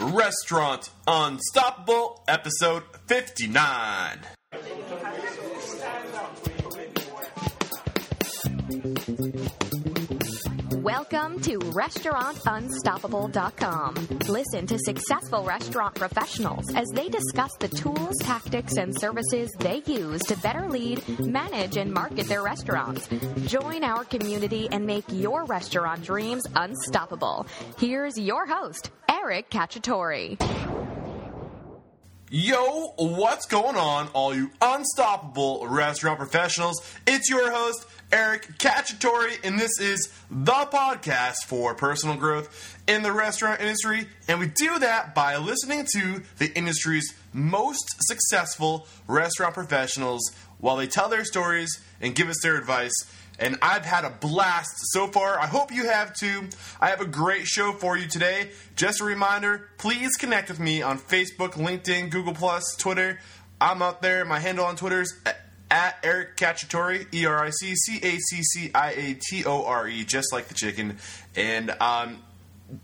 Restaurant Unstoppable, episode 59. Welcome to RestaurantUnstoppable.com. Listen to successful restaurant professionals as they discuss the tools, tactics, and services they use to better lead, manage, and market their restaurants. Join our community and make your restaurant dreams unstoppable. Here's your host, Eric Cacciatore. Yo, what's going on, all you unstoppable restaurant professionals? It's your host, Eric Cacciatore, and this is the podcast for personal growth in the restaurant industry. And we do that by listening to the industry's most successful restaurant professionals while they tell their stories and give us their advice and I've had a blast so far. I hope you have too. I have a great show for you today. Just a reminder, please connect with me on Facebook, LinkedIn, Google Plus, Twitter. I'm out there. My handle on Twitter is at Eric Cacciatore, E R I C C A C C I A T O R E, just like the chicken. And um,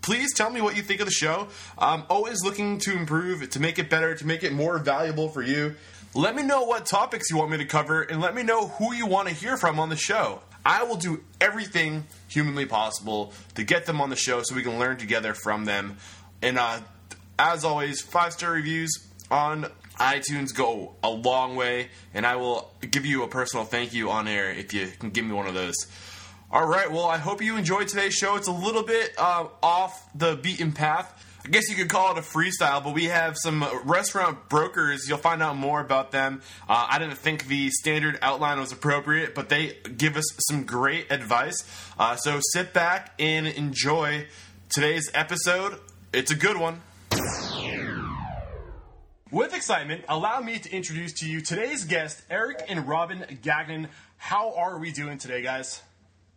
please tell me what you think of the show. I'm always looking to improve, to make it better, to make it more valuable for you. Let me know what topics you want me to cover and let me know who you want to hear from on the show. I will do everything humanly possible to get them on the show so we can learn together from them. And uh, as always, five star reviews on iTunes go a long way, and I will give you a personal thank you on air if you can give me one of those. All right, well, I hope you enjoyed today's show. It's a little bit uh, off the beaten path I guess you could call it a freestyle, but we have some restaurant brokers. You'll find out more about them. Uh, I didn't think the standard outline was appropriate, but they give us some great advice. Uh, so sit back and enjoy today's episode. It's a good one. With excitement, allow me to introduce to you today's guest, Eric and Robin Gagnon. How are we doing today, guys?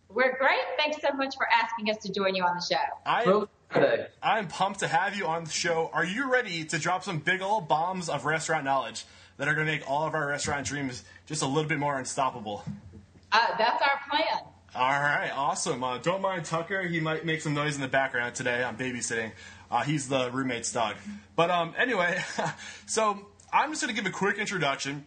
We're great. Thanks so much for asking us to join you on the show. I today. I'm pumped to have you on the show. Are you ready to drop some big old bombs of restaurant knowledge that are going to make all of our restaurant dreams just a little bit more unstoppable? Uh, that's our plan. All right, awesome. Uh, don't mind Tucker. He might make some noise in the background today. I'm babysitting. Uh, he's the roommate's dog. But um, anyway, so I'm just going to give a quick introduction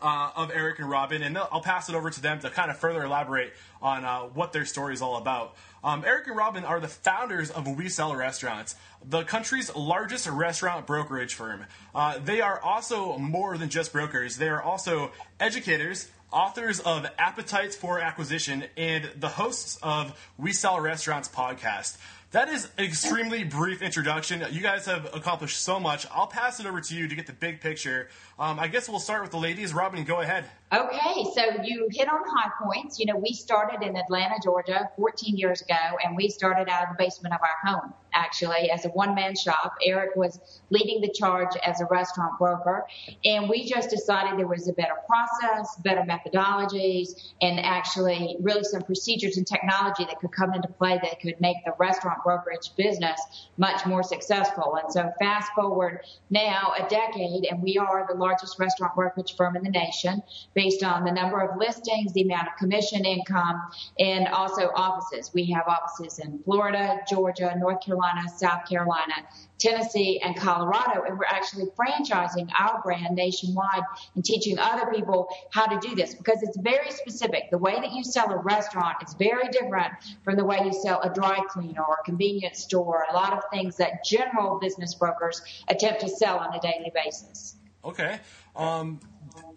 uh, of Eric and Robin, and I'll pass it over to them to kind of further elaborate on uh, what their story is all about. Um, Eric and Robin are the founders of We Sell Restaurants, the country's largest restaurant brokerage firm. Uh, they are also more than just brokers, they are also educators. Authors of Appetites for Acquisition and the hosts of We Sell Restaurants podcast. That is an extremely brief introduction. You guys have accomplished so much. I'll pass it over to you to get the big picture. Um, I guess we'll start with the ladies. Robin, go ahead. Okay, so you hit on high points. You know, we started in Atlanta, Georgia 14 years ago, and we started out of the basement of our home, actually, as a one man shop. Eric was leading the charge as a restaurant broker, and we just decided there was a better process, better methodologies, and actually really some procedures and technology that could come into play that could make the restaurant brokerage business much more successful. And so, fast forward now a decade, and we are the largest restaurant brokerage firm in the nation based on the number of listings, the amount of commission income, and also offices. We have offices in Florida, Georgia, North Carolina, South Carolina, Tennessee, and Colorado. And we're actually franchising our brand nationwide and teaching other people how to do this because it's very specific. The way that you sell a restaurant is very different from the way you sell a dry cleaner or a convenience store, a lot of things that general business brokers attempt to sell on a daily basis. Okay. Um,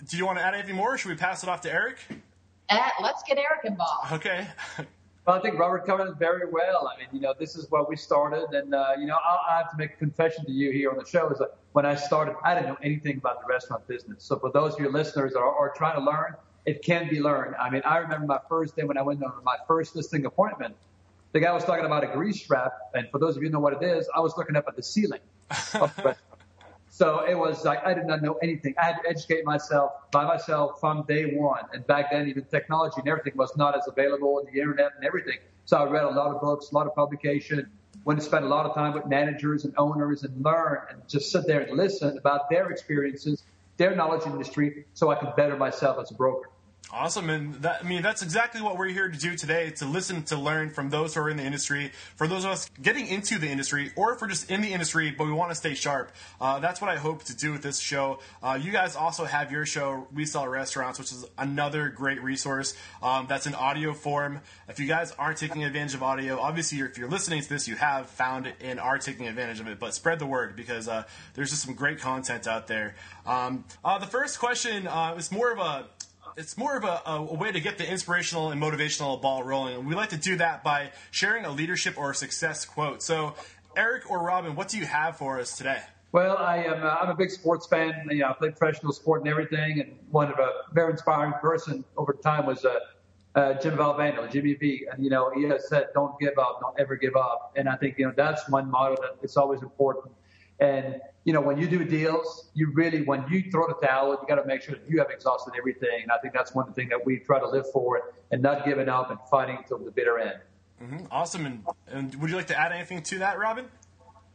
do you want to add anything more, or should we pass it off to Eric? Uh, let's get Eric involved. Okay. Well, I think Robert covered it very well. I mean, you know, this is where we started, and uh, you know, I'll, I have to make a confession to you here on the show. Is that when I started, I didn't know anything about the restaurant business. So for those of your listeners that are, are trying to learn, it can be learned. I mean, I remember my first day when I went on my first listing appointment. The guy was talking about a grease trap, and for those of you who know what it is, I was looking up at the ceiling. So it was like I did not know anything. I had to educate myself by myself from day one. And back then, even technology and everything was not as available, and the internet and everything. So I read a lot of books, a lot of publication. Went to spend a lot of time with managers and owners and learn and just sit there and listen about their experiences, their knowledge industry, so I could better myself as a broker. Awesome, and that, I mean that's exactly what we're here to do today: to listen, to learn from those who are in the industry, for those of us getting into the industry, or if we're just in the industry but we want to stay sharp. Uh, that's what I hope to do with this show. Uh, you guys also have your show, We Sell Restaurants, which is another great resource. Um, that's in audio form. If you guys aren't taking advantage of audio, obviously if you're listening to this, you have found it and are taking advantage of it. But spread the word because uh, there's just some great content out there. Um, uh, the first question uh, is more of a it's more of a, a, way to get the inspirational and motivational ball rolling. And we like to do that by sharing a leadership or a success quote. So, Eric or Robin, what do you have for us today? Well, I am. Uh, I'm a big sports fan. You know, I played professional sport and everything. And one of a very inspiring person over time was uh, uh, Jim Valvano, Jimmy V. And you know, he has said, "Don't give up. Don't ever give up." And I think you know that's one motto that it's always important. And you know, when you do deals, you really, when you throw the towel, you got to make sure that you have exhausted everything. And I think that's one of the things that we try to live for and not giving up and fighting until the bitter end. Mm-hmm. Awesome. And, and would you like to add anything to that, Robin?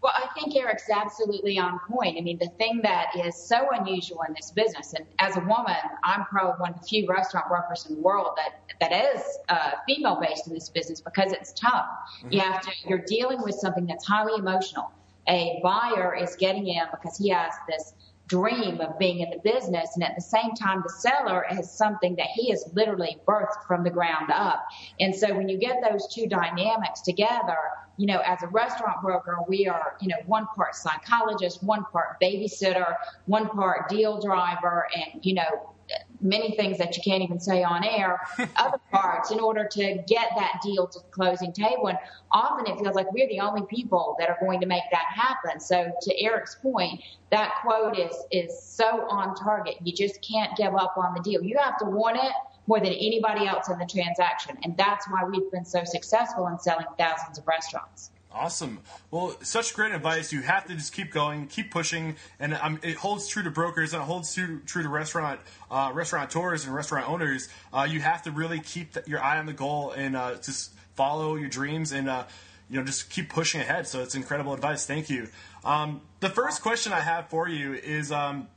Well, I think Eric's absolutely on point. I mean, the thing that is so unusual in this business, and as a woman, I'm probably one of the few restaurant workers in the world that that is uh, female based in this business because it's tough. Mm-hmm. You have to, you're dealing with something that's highly emotional a buyer is getting in because he has this dream of being in the business and at the same time the seller has something that he has literally birthed from the ground up. And so when you get those two dynamics together you know as a restaurant broker we are you know one part psychologist one part babysitter one part deal driver and you know many things that you can't even say on air, other parts in order to get that deal to the closing table. And often it feels like we're the only people that are going to make that happen. So to Eric's point, that quote is, is so on target. You just can't give up on the deal. You have to want it more than anybody else in the transaction. And that's why we've been so successful in selling thousands of restaurants. Awesome. Well, such great advice. You have to just keep going, keep pushing, and um, it holds true to brokers and it holds true, true to restaurant uh, restaurateurs and restaurant owners. Uh, you have to really keep your eye on the goal and uh, just follow your dreams and uh, you know just keep pushing ahead. So it's incredible advice. Thank you. Um, the first question I have for you is, um,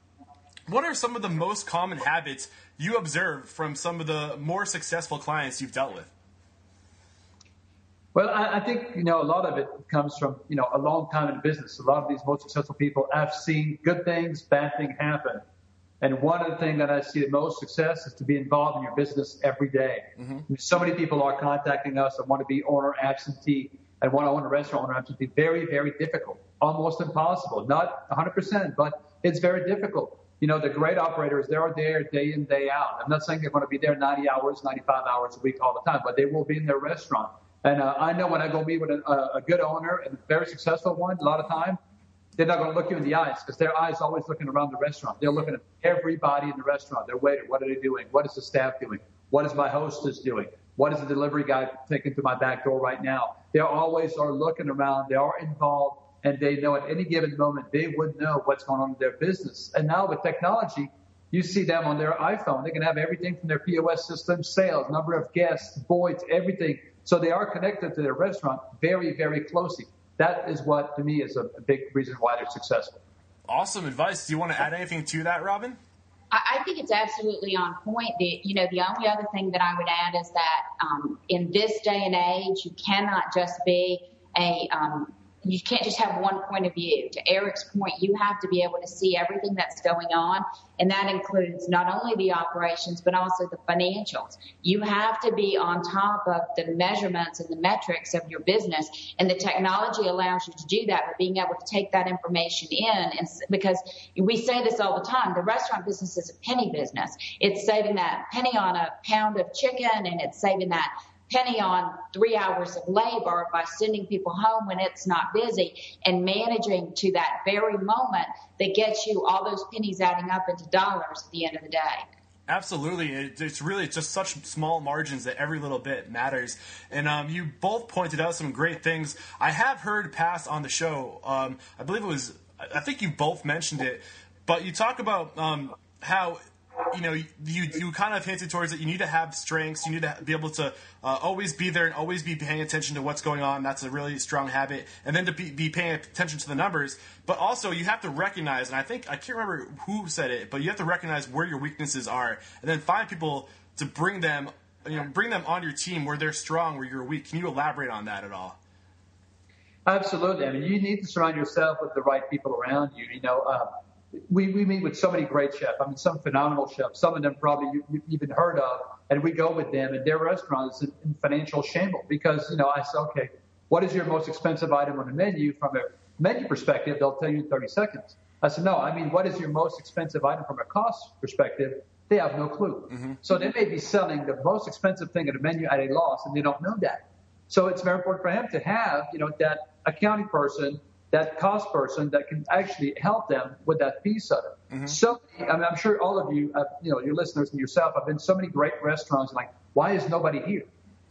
what are some of the most common habits you observe from some of the more successful clients you've dealt with? Well, I, I, think you know a lot of it comes from you know a long time in business. A lot of these most successful people have seen good things, bad things happen, and one of the things that I see the most success is to be involved in your business every day. Mm-hmm. So many people are contacting us and want to be owner absentee and want to own a restaurant owner absentee. Very, very difficult, almost impossible. Not 100%, but it's very difficult. You know, the great operators, they are there day in, day out. I'm not saying they're going to be there 90 hours, 95 hours a week all the time, but they will be in their restaurant and uh, I know when I go meet with a, a good owner and a very successful one, a lot of time, they're not going to look you in the eyes because their eyes always looking around the restaurant. They're looking at everybody in the restaurant. Their waiter, what are they doing? What is the staff doing? What is my hostess doing? What is the delivery guy taking to my back door right now? They always are looking around. They are involved, and they know at any given moment they would know what's going on in their business. And now with technology, you see them on their iPhone. They can have everything from their POS system, sales, number of guests, voids, everything so they are connected to their restaurant very, very closely. That is what, to me, is a, big reason why they're successful. Awesome advice. Do you want to add anything to that, Robin? I think it's absolutely on point. The, you know, the only other thing that I would add is that um, in this day and age, you cannot just be a um, you can't just have one point of view. To Eric's point, you have to be able to see everything that's going on, and that includes not only the operations but also the financials. You have to be on top of the measurements and the metrics of your business, and the technology allows you to do that. But being able to take that information in, and because we say this all the time, the restaurant business is a penny business. It's saving that penny on a pound of chicken, and it's saving that penny on three hours of labor by sending people home when it's not busy and managing to that very moment that gets you all those pennies adding up into dollars at the end of the day. Absolutely, it's really just such small margins that every little bit matters. And um, you both pointed out some great things. I have heard past on the show. Um, I believe it was. I think you both mentioned it, but you talk about um, how you know, you you kind of hinted towards that you need to have strengths. You need to be able to uh, always be there and always be paying attention to what's going on. That's a really strong habit. And then to be, be paying attention to the numbers. But also, you have to recognize, and I think, I can't remember who said it, but you have to recognize where your weaknesses are and then find people to bring them, you know, bring them on your team where they're strong, where you're weak. Can you elaborate on that at all? Absolutely. I mean, you need to surround yourself with the right people around you. You know, uh, we, we meet with so many great chefs. I mean, some phenomenal chefs. Some of them probably you, you've even heard of. And we go with them, and their restaurant is in, in financial shambles because, you know, I say, okay, what is your most expensive item on the menu? From a menu perspective, they'll tell you in 30 seconds. I said, no, I mean, what is your most expensive item from a cost perspective? They have no clue. Mm-hmm. So they may be selling the most expensive thing at a menu at a loss, and they don't know that. So it's very important for him to have, you know, that accounting person, that cost person that can actually help them with that piece of it. Mm-hmm. So, I mean, I'm sure all of you, uh, you know, your listeners and yourself have been so many great restaurants. Like, why is nobody here?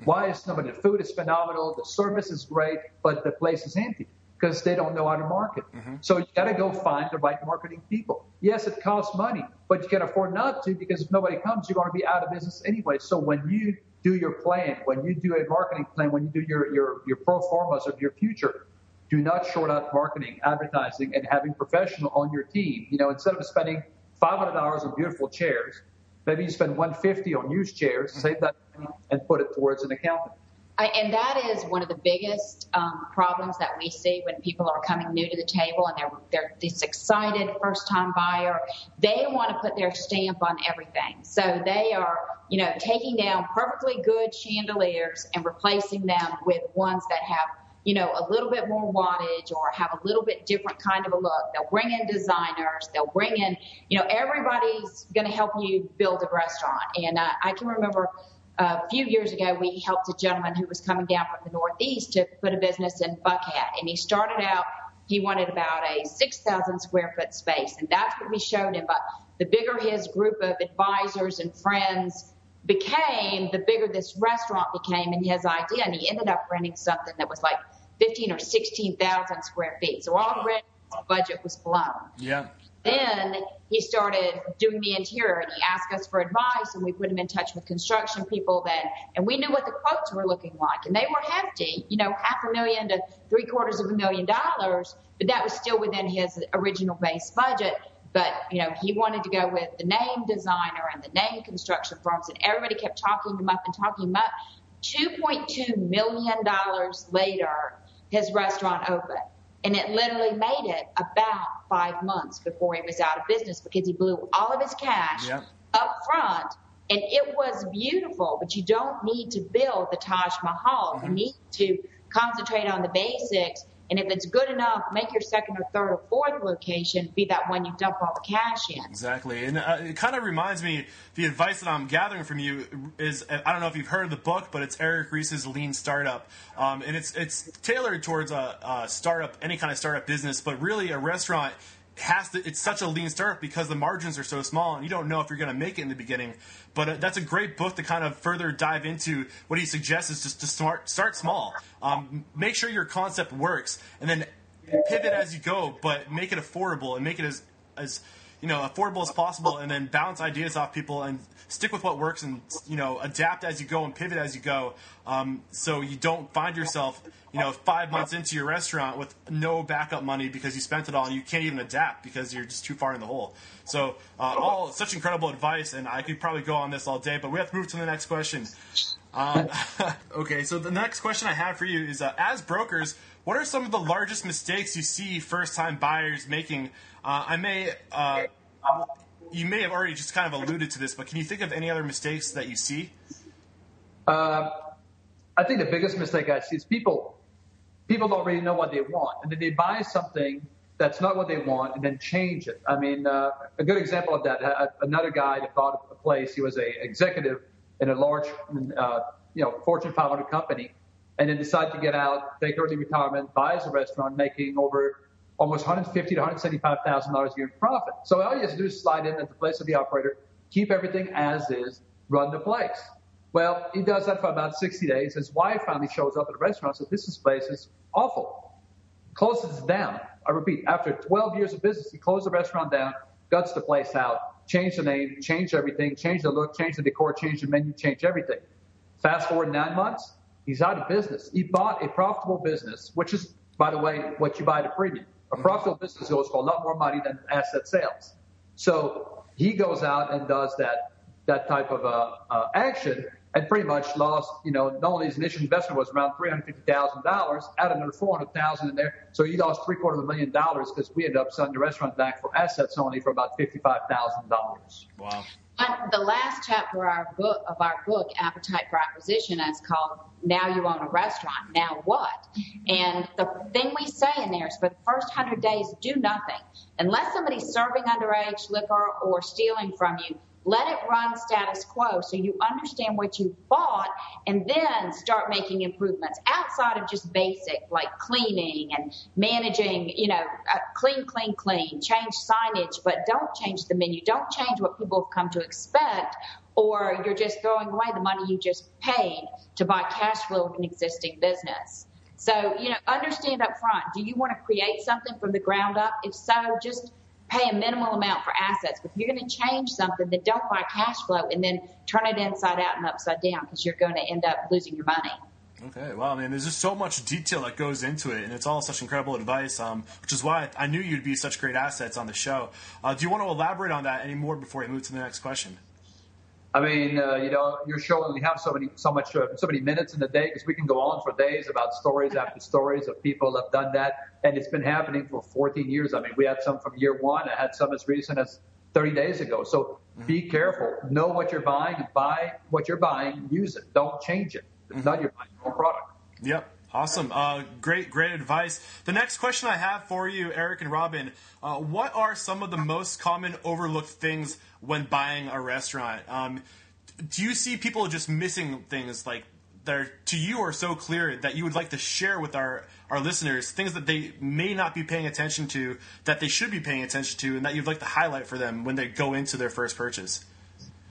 Why is nobody? The food is phenomenal, the service is great, but the place is empty because they don't know how to market. Mm-hmm. So you got to go find the right marketing people. Yes, it costs money, but you can afford not to because if nobody comes, you're going to be out of business anyway. So when you do your plan, when you do a marketing plan, when you do your your your pro formas of your future, do not short out marketing, advertising, and having professional on your team. You know, instead of spending $500 on beautiful chairs, maybe you spend 150 on used chairs, save that money, and put it towards an accountant. I, and that is one of the biggest um, problems that we see when people are coming new to the table and they're they're this excited first time buyer. They want to put their stamp on everything, so they are you know taking down perfectly good chandeliers and replacing them with ones that have you know, a little bit more wattage or have a little bit different kind of a look. They'll bring in designers. They'll bring in, you know, everybody's going to help you build a restaurant. And uh, I can remember a few years ago, we helped a gentleman who was coming down from the Northeast to put a business in Buckhead. And he started out, he wanted about a 6,000 square foot space. And that's what we showed him. But the bigger his group of advisors and friends became, the bigger this restaurant became in his idea. And he ended up renting something that was like 15 or 16,000 square feet. So already his budget was blown. Yeah. Then he started doing the interior and he asked us for advice and we put him in touch with construction people then and we knew what the quotes were looking like and they were hefty, you know, half a million to three quarters of a million dollars, but that was still within his original base budget. But, you know, he wanted to go with the name designer and the name construction firms and everybody kept talking him up and talking him up. $2.2 million later, his restaurant opened. And it literally made it about five months before he was out of business because he blew all of his cash yep. up front. And it was beautiful, but you don't need to build the Taj Mahal. Mm-hmm. You need to concentrate on the basics and if it's good enough, make your second or third or fourth location be that one you dump all the cash in. Exactly. And uh, it kind of reminds me, the advice that I'm gathering from you is I don't know if you've heard of the book, but it's Eric Ries's Lean Startup. Um, and it's, it's tailored towards a, a startup, any kind of startup business, but really a restaurant has to it's such a lean start because the margins are so small and you don't know if you're going to make it in the beginning. But uh, that's a great book to kind of further dive into what he suggests is just to start start small. Um, make sure your concept works and then pivot as you go but make it affordable and make it as as you know affordable as possible and then bounce ideas off people and stick with what works and you know adapt as you go and pivot as you go. Um, so you don't find yourself you know five months into your restaurant with no backup money because you spent it all and you can't even adapt because you're just too far in the hole. So uh, all such incredible advice and i could probably go on this all day but we have to move to the next question. Um, okay so the next question i have for you is uh, as brokers what are some of the largest mistakes you see first time buyers making uh, I may, uh, you may have already just kind of alluded to this, but can you think of any other mistakes that you see? Uh, I think the biggest mistake I see is people people don't really know what they want, and then they buy something that's not what they want, and then change it. I mean, uh, a good example of that. Uh, another guy that bought a place. He was a executive in a large, uh, you know, Fortune 500 company, and then decide to get out, take early retirement, buys a restaurant, making over almost 150 to 175 thousand dollars a year in profit. So all you have to do is slide in at the place of the operator, keep everything as is, run the place. Well, he does that for about 60 days. His wife finally shows up at the restaurant and says, "This place is awful." Closes down. I repeat, after 12 years of business, he closed the restaurant down, guts the place out, changed the name, changed everything, changed the look, changed the decor, changed the menu, changed everything. Fast forward nine months, he's out of business. He bought a profitable business, which is, by the way, what you buy at a premium. A profitable business goes for a lot more money than asset sales. So he goes out and does that that type of uh, uh, action and pretty much lost, you know, not only his initial investment was around $350,000, add another 400000 in there. So he lost three quarters of a million dollars because we ended up selling the restaurant back for assets only for about $55,000. Wow. But the last chapter of our book, of our book, Appetite for Acquisition, is called Now You Own a Restaurant. Now what? Mm-hmm. And the thing we say in there is for the first hundred days, do nothing. Unless somebody's serving underage liquor or stealing from you, let it run status quo so you understand what you bought and then start making improvements outside of just basic like cleaning and managing, you know, uh, clean, clean, clean, change signage, but don't change the menu. Don't change what people have come to expect or you're just throwing away the money you just paid to buy cash flow of an existing business. So, you know, understand up front, do you want to create something from the ground up? If so, just pay a minimal amount for assets. But if you're going to change something, then don't buy cash flow and then turn it inside out and upside down because you're going to end up losing your money. Okay, well, I mean, there's just so much detail that goes into it, and it's all such incredible advice, um, which is why I knew you'd be such great assets on the show. Uh, do you want to elaborate on that any more before we move to the next question? I mean, uh, you know, your show only have so many, so much, uh, so many minutes in the day because we can go on for days about stories after stories of people that have done that, and it's been happening for 14 years. I mean, we had some from year one. I had some as recent as 30 days ago. So mm-hmm. be careful. Know what you're buying. Buy what you're buying. Use it. Don't change it. mm-hmm. not your buying your own product. Yep. Awesome. Uh, great, great advice. The next question I have for you, Eric and Robin, uh, what are some of the most common overlooked things when buying a restaurant? Um, do you see people just missing things like that are to you are so clear that you would like to share with our, our listeners things that they may not be paying attention to that they should be paying attention to and that you'd like to highlight for them when they go into their first purchase?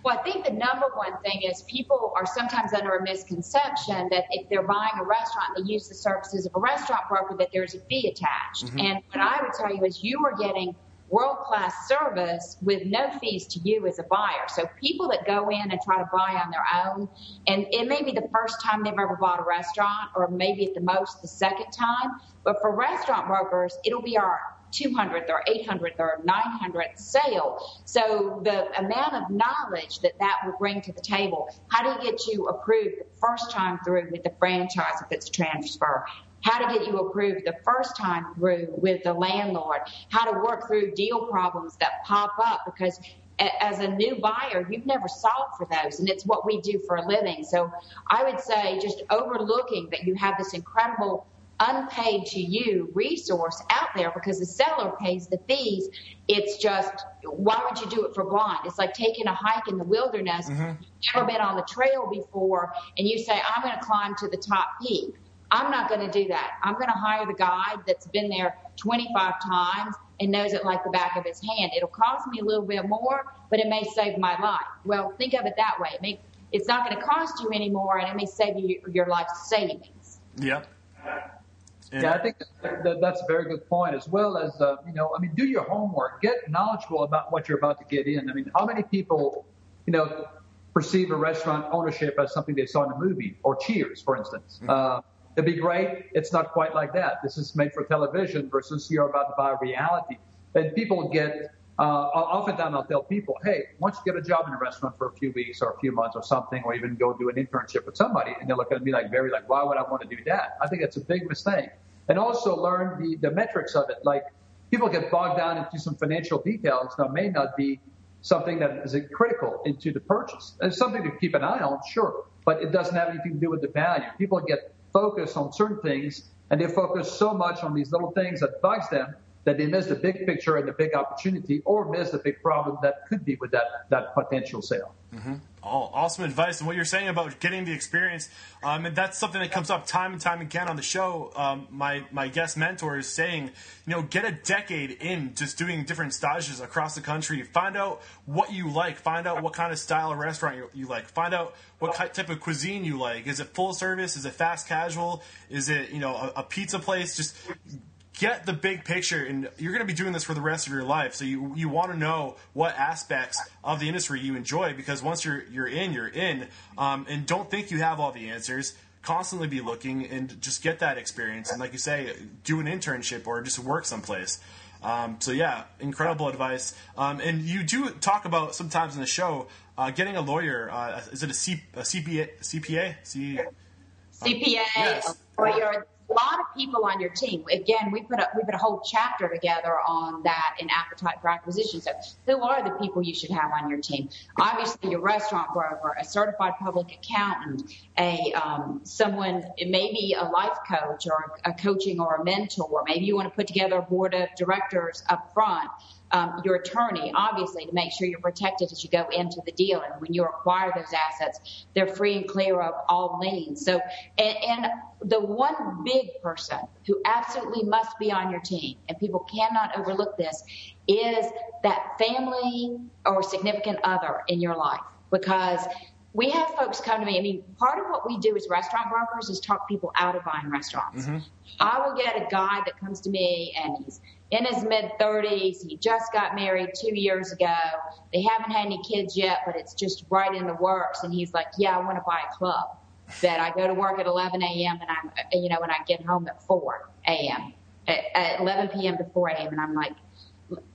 Well, I think the number one thing is people are sometimes under a misconception that if they're buying a restaurant and they use the services of a restaurant broker, that there's a fee attached. Mm-hmm. And what I would tell you is you are getting world class service with no fees to you as a buyer. So people that go in and try to buy on their own, and it may be the first time they've ever bought a restaurant, or maybe at the most the second time, but for restaurant brokers, it'll be our 200th or 800th or 900th sale. So the amount of knowledge that that will bring to the table, how do you get you approved the first time through with the franchise if it's a transfer? How to get you approved the first time through with the landlord, how to work through deal problems that pop up because as a new buyer, you've never solved for those, and it's what we do for a living. So I would say just overlooking that you have this incredible unpaid to you resource out there because the seller pays the fees. It's just, why would you do it for blind? It's like taking a hike in the wilderness. Mm-hmm. You've never been on the trail before, and you say, I'm going to climb to the top peak. I'm not going to do that. I'm going to hire the guide that's been there 25 times and knows it like the back of his hand. It'll cost me a little bit more, but it may save my life. Well, think of it that way. It may, it's not going to cost you anymore, and it may save you your life savings. Yep. And yeah, I think that, that's a very good point, as well as uh, you know, I mean, do your homework, get knowledgeable about what you're about to get in. I mean, how many people, you know, perceive a restaurant ownership as something they saw in a movie or Cheers, for instance? Mm-hmm. Uh, it'd be great. It's not quite like that. This is made for television versus you're about to buy reality. And people get uh, oftentimes I'll tell people, hey, once you get a job in a restaurant for a few weeks or a few months or something, or even go do an internship with somebody, and they'll look at me like very like, why would I want to do that? I think that's a big mistake. And also learn the, the metrics of it. Like people get bogged down into some financial details that may not be something that is critical into the purchase. It's something to keep an eye on, sure, but it doesn't have anything to do with the value. People get focused on certain things and they focus so much on these little things that bugs them that they miss the big picture and the big opportunity or miss the big problem that could be with that, that potential sale. Mm-hmm. Oh, awesome advice. And what you're saying about getting the experience, um, and that's something that comes up time and time again on the show. Um, my, my guest mentor is saying, you know, get a decade in just doing different stages across the country. Find out what you like. Find out what kind of style of restaurant you, you like. Find out what type of cuisine you like. Is it full service? Is it fast casual? Is it, you know, a, a pizza place? Just get the big picture and you're going to be doing this for the rest of your life so you you want to know what aspects of the industry you enjoy because once you're you're in you're in um, and don't think you have all the answers constantly be looking and just get that experience and like you say do an internship or just work someplace Um, so yeah, incredible advice. Um, and you do talk about sometimes in the show uh, getting a lawyer. Uh, is it a, C, a CPA? CPA? C, CPA, yes. a lawyer lot of people on your team. Again, we put a, we put a whole chapter together on that in appetite for acquisition. So, who are the people you should have on your team? Obviously, your restaurant broker, a certified public accountant, a um, someone, maybe a life coach or a coaching or a mentor. Maybe you want to put together a board of directors up front your attorney, obviously, to make sure you're protected as you go into the deal. And when you acquire those assets, they're free and clear of all liens. So, and, and the one big person who absolutely must be on your team, and people cannot overlook this, is that family or significant other in your life. Because we have folks come to me. I mean, part of what we do as restaurant brokers is talk people out of buying restaurants. Mm-hmm. I will get a guy that comes to me and he's in his mid 30s. He just got married two years ago. They haven't had any kids yet, but it's just right in the works. And he's like, Yeah, I want to buy a club that I go to work at 11 a.m. and I'm, uh, you know, and I get home at 4 a.m. At, 11 p.m. to 4 a.m. And I'm like,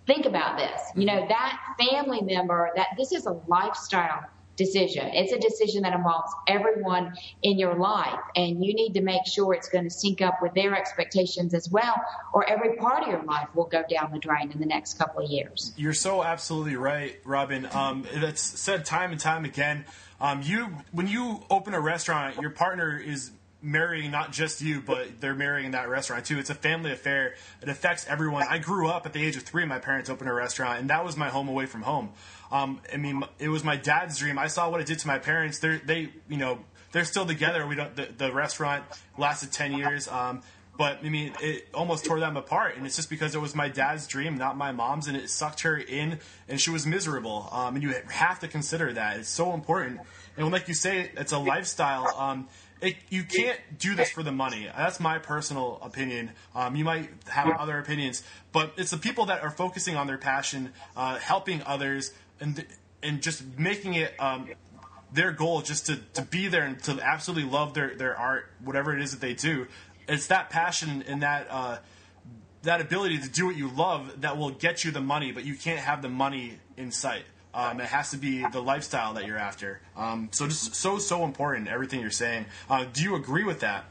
think about this. You know, that family member, that this is a lifestyle decision. It's a decision that involves everyone in your life, and you need to make sure it's going to sync up with their expectations as well, or every part of your life will go down the drain in the next couple of years. You're so absolutely right, Robin. Um, it's said time and time again. Um, you when you open a restaurant, your partner is marrying not just you, but they're marrying that restaurant too. It's a family affair. It affects everyone. I grew up at the age of three. My parents opened a restaurant, and that was my home away from home. Um, I mean, it was my dad's dream. I saw what it did to my parents. They're, they, you know, they're still together. We don't. The, the restaurant lasted ten years. Um, but I mean, it almost tore them apart, and it's just because it was my dad's dream, not my mom's, and it sucked her in, and she was miserable. Um, and you have to consider that; it's so important. And like you say, it's a lifestyle. Um, it, you can't do this for the money. That's my personal opinion. Um, you might have other opinions, but it's the people that are focusing on their passion, uh, helping others, and and just making it um, their goal just to, to be there and to absolutely love their, their art, whatever it is that they do. It's that passion and that uh, that ability to do what you love that will get you the money, but you can't have the money in sight. Um, it has to be the lifestyle that you're after. Um, so just so so important. Everything you're saying. Uh, do you agree with that?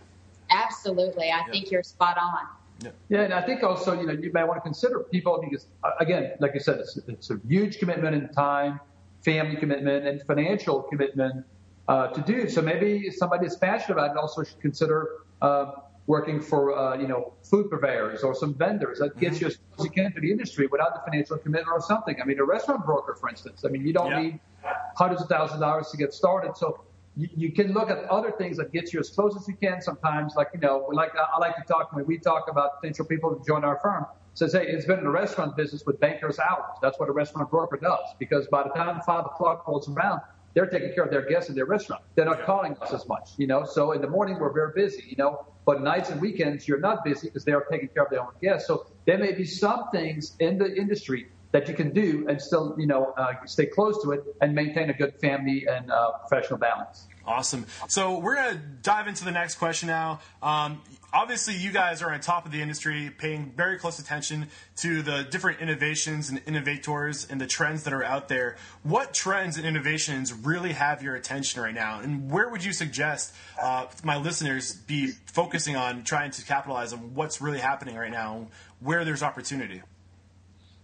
Absolutely. I yeah. think you're spot on. Yeah. yeah, and I think also you know you may want to consider people because uh, again, like I said, it's, it's a huge commitment in time, family commitment, and financial commitment uh, to do. So maybe somebody is passionate about it also should consider uh, working for uh, you know food purveyors or some vendors that gets mm-hmm. you as close as you can to the industry without the financial commitment or something. I mean, a restaurant broker, for instance. I mean, you don't yeah. need hundreds of thousands of dollars to get started. So you, you, can look at other things that get you as close as you can. Sometimes, like you know, like I like to talk when we talk about potential people to join our firm. Says, hey, it's been in the restaurant business with bankers' hours. That's what a restaurant broker does. Because by the time five o'clock rolls around, they're taking care of their guests in their restaurant. They're not calling us as much, you know. So in the morning we're very busy, you know. But nights and weekends you're not busy because they are taking care of their own guests. So there may be some things in the industry that you can do and still, you know, uh, stay close to it and maintain a good family and uh, professional balance. Awesome. So we're going to dive into the next question now. Um, obviously, you guys are on top of the industry, paying very close attention to the different innovations and innovators and the trends that are out there. What trends and innovations really have your attention right now? And where would you suggest uh, my listeners be focusing on trying to capitalize on what's really happening right now, where there's opportunity?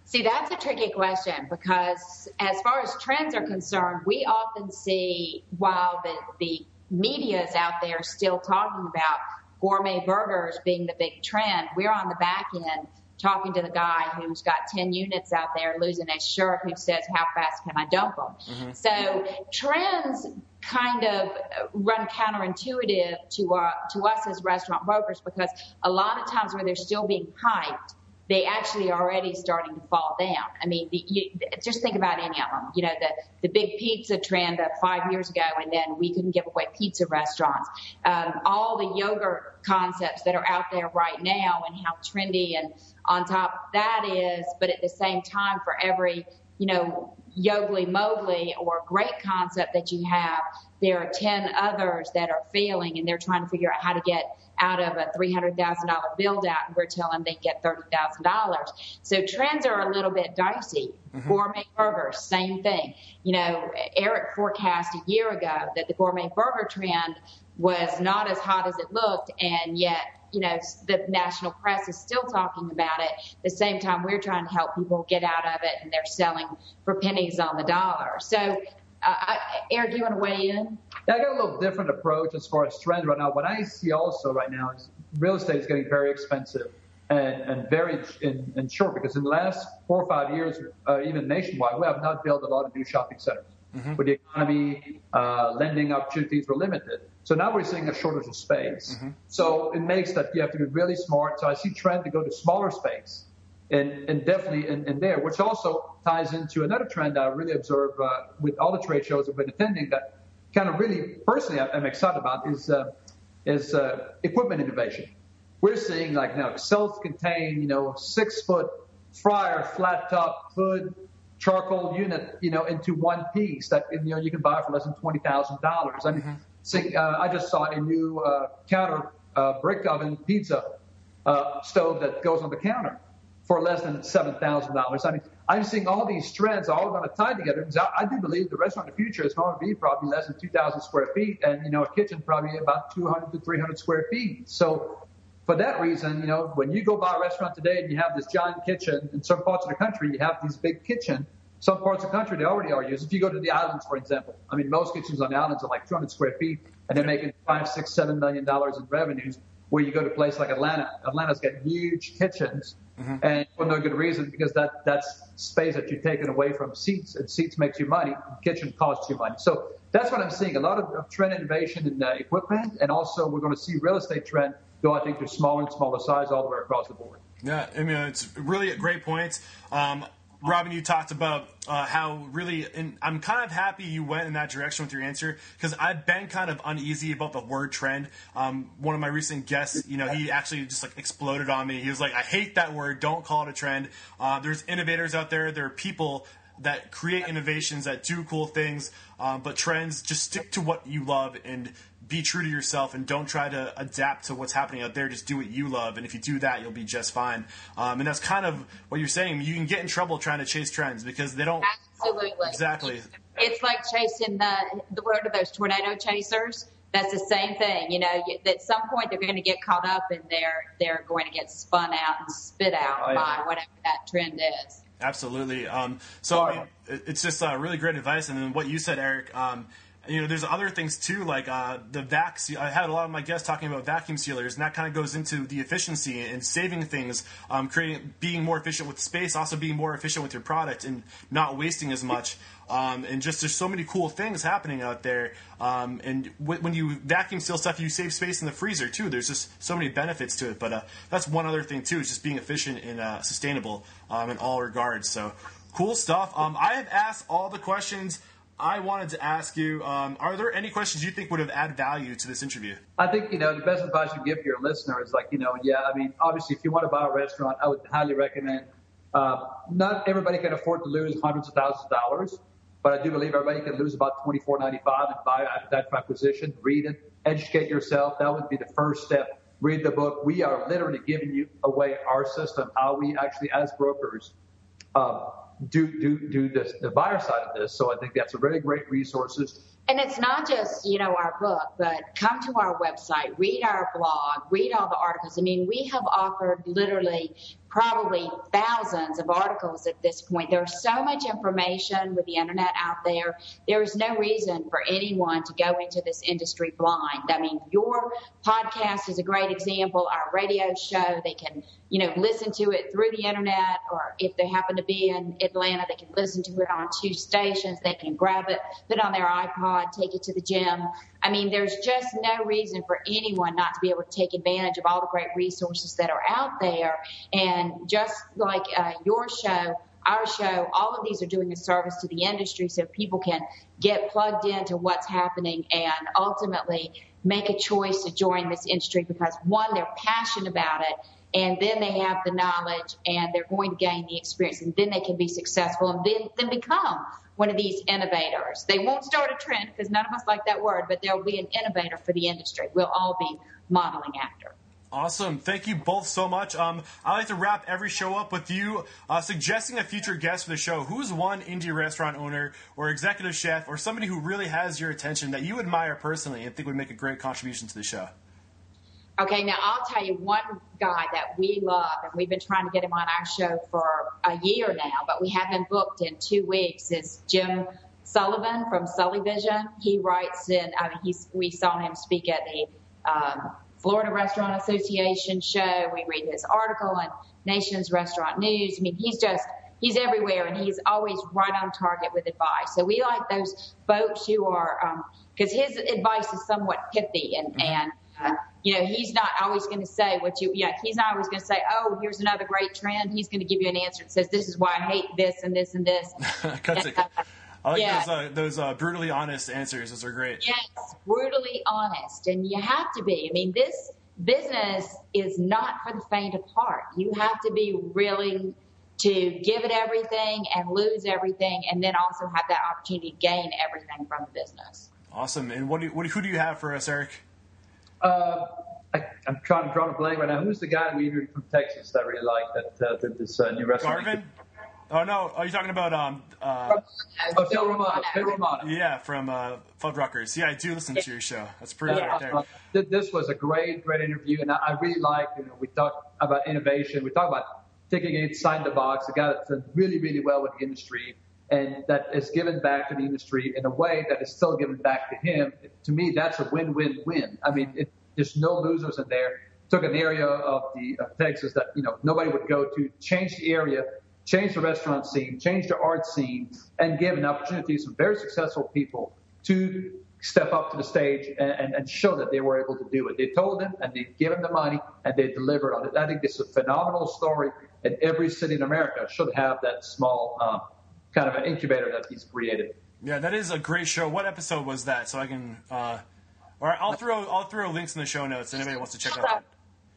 See, that's a tricky question because as far as trends are concerned, we often see while the, the media is out there still talking about gourmet burgers being the big trend, we're on the back end talking to the guy who's got 10 units out there losing his shirt who says, how fast can I dump them? Mm-hmm. So trends kind of run counterintuitive to, uh, to us as restaurant brokers because a lot of times where they're still being hyped, they actually already starting to fall down. I mean, the, you, just think about any of them. You know, the the big pizza trend of five years ago, and then we couldn't give away pizza restaurants. Um, all the yogurt concepts that are out there right now, and how trendy and on top that is. But at the same time, for every you know Yogli Mogli or great concept that you have, there are 10 others that are failing and they're trying to figure out how to get out of a $300,000 build out and we're telling them they get $30,000. So trends are a little bit dicey. Mm-hmm. Gourmet burgers, same thing. You know, Eric forecast a year ago that the gourmet burger trend was not as hot as it looked, and yet you know, the national press is still talking about it. At the same time, we're trying to help people get out of it, and they're selling for pennies on the dollar. So, uh, I, Eric, do you want to weigh in? Yeah, I got a little different approach as far as trends right now. What I see also right now is real estate is getting very expensive and, and very in, in short because in the last four or five years, uh, even nationwide, we have not built a lot of new shopping centers. Mm-hmm. With the economy, uh, lending opportunities were limited. So now we're seeing a shortage of space. Mm-hmm. So it makes that you have to be really smart. So I see trend to go to smaller space and, and definitely in, in there, which also ties into another trend that I really observe uh, with all the trade shows I've been attending that kind of really personally I'm excited about is, uh, is uh, equipment innovation. We're seeing like now self-contained, you know, six foot fryer, flat top hood, charcoal unit, you know, into one piece that you know you can buy for less than twenty thousand dollars. I mean, mm-hmm uh, I just saw a new uh, counter uh, brick oven pizza uh, stove that goes on the counter for less than seven thousand dollars. I mean, I'm seeing all these trends all going to tie together. I, I do believe the restaurant of the future is going to be probably less than two thousand square feet, and you know, a kitchen probably about two hundred to three hundred square feet. So. For that reason, you know, when you go by a restaurant today and you have this giant kitchen, in some parts of the country, you have these big kitchen some parts of the country, they already are used. If you go to the islands, for example, I mean, most kitchens on the islands are like 200 square feet, and they're making five, six, seven million dollars in revenues. Where you go to a place like Atlanta, Atlanta's got huge kitchens, mm-hmm. and for no good reason because that that's space that you're taking away from seats, and seats makes you money, kitchen costs you money. So that's what I'm seeing. A lot of, of trend innovation in uh, equipment, and also we're going to see real estate trend go, I think, to smaller and smaller size all the way across the board. Yeah, I mean, it's really a great point. Um, Robin, you talked about uh, how really, and I'm kind of happy you went in that direction with your answer because I've been kind of uneasy about the word trend. Um, one of my recent guests, you know, he actually just like exploded on me. He was like, "I hate that word. Don't call it a trend." Uh, there's innovators out there. There are people that create innovations that do cool things, um, but trends just stick to what you love and be true to yourself and don't try to adapt to what's happening out there. Just do what you love, and if you do that, you'll be just fine. Um, and that's kind of what you're saying. You can get in trouble trying to chase trends because they don't. Absolutely. Exactly. It's like chasing the the word of those tornado chasers. That's the same thing. You know, at some point they're going to get caught up and they're they're going to get spun out and spit out oh, yeah. by whatever that trend is. Absolutely. Um, so I mean, it's just uh, really great advice. And then what you said, Eric. Um, you know, there's other things too, like uh, the vac. I had a lot of my guests talking about vacuum sealers, and that kind of goes into the efficiency and saving things, um, creating, being more efficient with space, also being more efficient with your product, and not wasting as much. Um, and just there's so many cool things happening out there. Um, and w- when you vacuum seal stuff, you save space in the freezer too. There's just so many benefits to it. But uh, that's one other thing too, is just being efficient and uh, sustainable um, in all regards. So cool stuff. Um, I have asked all the questions I wanted to ask you: um, Are there any questions you think would have added value to this interview? I think you know the best advice you give to your listener is like you know, yeah. I mean, obviously, if you want to buy a restaurant, I would highly recommend. Uh, not everybody can afford to lose hundreds of thousands of dollars, but I do believe everybody can lose about twenty four ninety five and buy that acquisition. Read it, educate yourself. That would be the first step. Read the book. We are literally giving you away our system, how we actually, as brokers. Uh, do do do this, the buyer side of this. So I think that's a really great resources. And it's not just you know our book, but come to our website, read our blog, read all the articles. I mean, we have offered literally probably thousands of articles at this point. There's so much information with the internet out there. There is no reason for anyone to go into this industry blind. I mean, your podcast is a great example. Our radio show, they can, you know, listen to it through the internet, or if they happen to be in Atlanta, they can listen to it on two stations. They can grab it, put it on their iPod, take it to the gym. I mean, there's just no reason for anyone not to be able to take advantage of all the great resources that are out there. And just like uh, your show, our show, all of these are doing a service to the industry so people can get plugged into what's happening and ultimately make a choice to join this industry because one, they're passionate about it and then they have the knowledge and they're going to gain the experience and then they can be successful and then, then become one of these innovators. They won't start a trend because none of us like that word, but they'll be an innovator for the industry. We'll all be modeling after. Awesome. Thank you both so much. Um, I like to wrap every show up with you uh, suggesting a future guest for the show. Who's one indie restaurant owner or executive chef or somebody who really has your attention that you admire personally and think would make a great contribution to the show? Okay, now I'll tell you one guy that we love, and we've been trying to get him on our show for a year now, but we have him booked in two weeks. Is Jim Sullivan from Sullivision? He writes in. I mean, he's we saw him speak at the um, Florida Restaurant Association show. We read his article in Nation's Restaurant News. I mean, he's just he's everywhere, and he's always right on target with advice. So we like those folks who are um because um, his advice is somewhat pithy and mm-hmm. and. Uh, you know, he's not always going to say what you, yeah, he's not always going to say, oh, here's another great trend. He's going to give you an answer that says, this is why I hate this and this and this. Cuts it. I like yeah. those, uh, those uh, brutally honest answers. Those are great. Yes, brutally honest. And you have to be. I mean, this business is not for the faint of heart. You have to be willing to give it everything and lose everything, and then also have that opportunity to gain everything from the business. Awesome. And what do you, what, who do you have for us, Eric? Uh, I, am trying to draw a blank right now. Who's the guy we interviewed from Texas that I really liked that uh, did this uh, new restaurant? Garvin. Oh no! Are you talking about um? Uh, oh, Phil Romano. Phil Romano. Yeah, from uh, Fuddruckers. Yeah, I do listen to your show. That's pretty yeah. right there. This was a great, great interview, and I really like. You know, we talk about innovation. We talk about thinking inside the box. A guy that's done really, really well with the industry, and that is given back to the industry in a way that is still given back to him. To me, that's a win-win-win. I mean, it, there's no losers in there. Took an area of the of Texas that you know nobody would go to, change the area, change the restaurant scene, change the art scene, and give an opportunity to some very successful people to step up to the stage and, and, and, show that they were able to do it. They told them and they gave them the money and they delivered on it. I think this is a phenomenal story, and every city in America should have that small um, kind of an incubator that he's created. Yeah, that is a great show. What episode was that? So I can. Uh all right, I'll throw I'll throw links in the show notes. Anybody wants to check out that.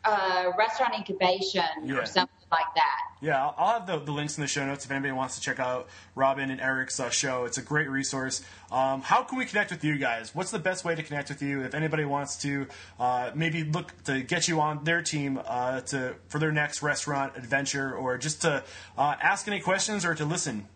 Uh, restaurant incubation yeah. or something like that. Yeah, I'll, I'll have the, the, links in the show notes if anybody wants to check out Robin and Eric's uh, show. It's a great resource. Um, how can we connect with you guys? What's the best way to connect with you? If anybody wants to uh, maybe look to get you on their team uh, to for their next restaurant adventure, or just to uh, ask any questions or to listen.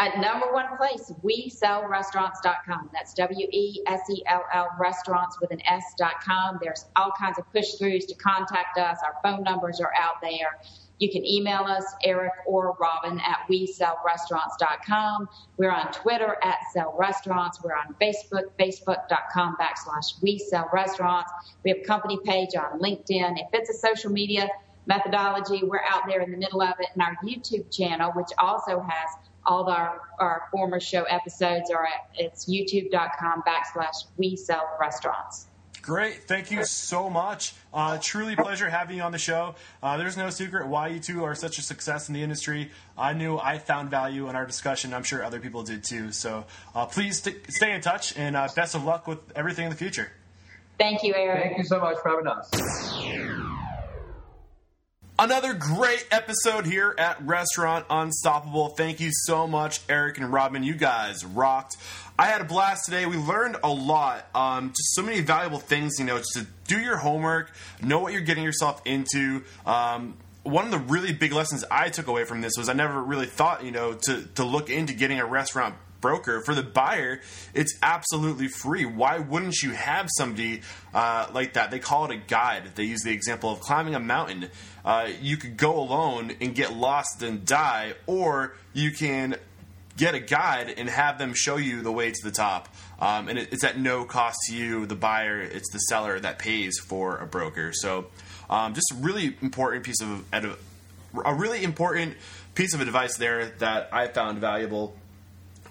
At number one place, we sell restaurants.com. That's W E S E L L restaurants with an S.com. There's all kinds of push throughs to contact us. Our phone numbers are out there. You can email us, Eric or Robin at we sell restaurants.com. We're on Twitter at sell restaurants. We're on Facebook, facebook.com backslash we sell restaurants. We have a company page on LinkedIn. If it's a social media methodology, we're out there in the middle of it. And our YouTube channel, which also has all of our, our former show episodes are at it's youtube.com backslash we sell restaurants. Great. Thank you so much. Uh, truly pleasure having you on the show. Uh, there's no secret why you two are such a success in the industry. I knew I found value in our discussion. I'm sure other people did too. So uh, please st- stay in touch and uh, best of luck with everything in the future. Thank you, Eric. Thank you so much for having us. Another great episode here at Restaurant Unstoppable. Thank you so much, Eric and Robin. You guys rocked. I had a blast today. We learned a lot. Um, just so many valuable things, you know, just to do your homework, know what you're getting yourself into. Um, one of the really big lessons I took away from this was I never really thought, you know, to, to look into getting a restaurant broker. For the buyer, it's absolutely free. Why wouldn't you have somebody uh, like that? They call it a guide. They use the example of climbing a mountain uh, you could go alone and get lost and die, or you can get a guide and have them show you the way to the top. Um, and it, it's at no cost to you, the buyer. It's the seller that pays for a broker. So, um, just really important piece of a really important piece of advice there that I found valuable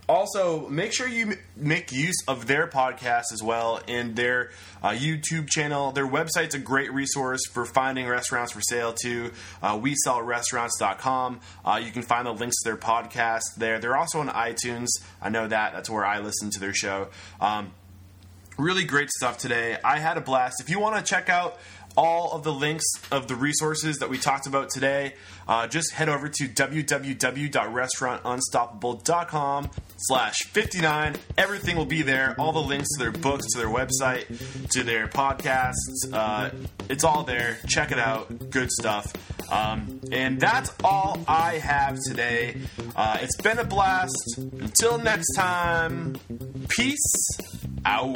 also make sure you make use of their podcast as well and their uh, youtube channel. Their website's a great resource for finding restaurants for sale too. Uh, we sell restaurants.com uh, you can find the links to their podcast there. They're also on itunes. I know that. That's where i listen to their show. Um, really great stuff today. I had a blast. If you want to check out all of the links of the resources that we talked about today, uh, just head over to www.restaurantunstoppable.com slash 59. Everything will be there. All the links to their books, to their website, to their podcasts. Uh, it's all there. Check it out. Good stuff. Um, and that's all I have today. Uh, it's been a blast. Until next time, peace out.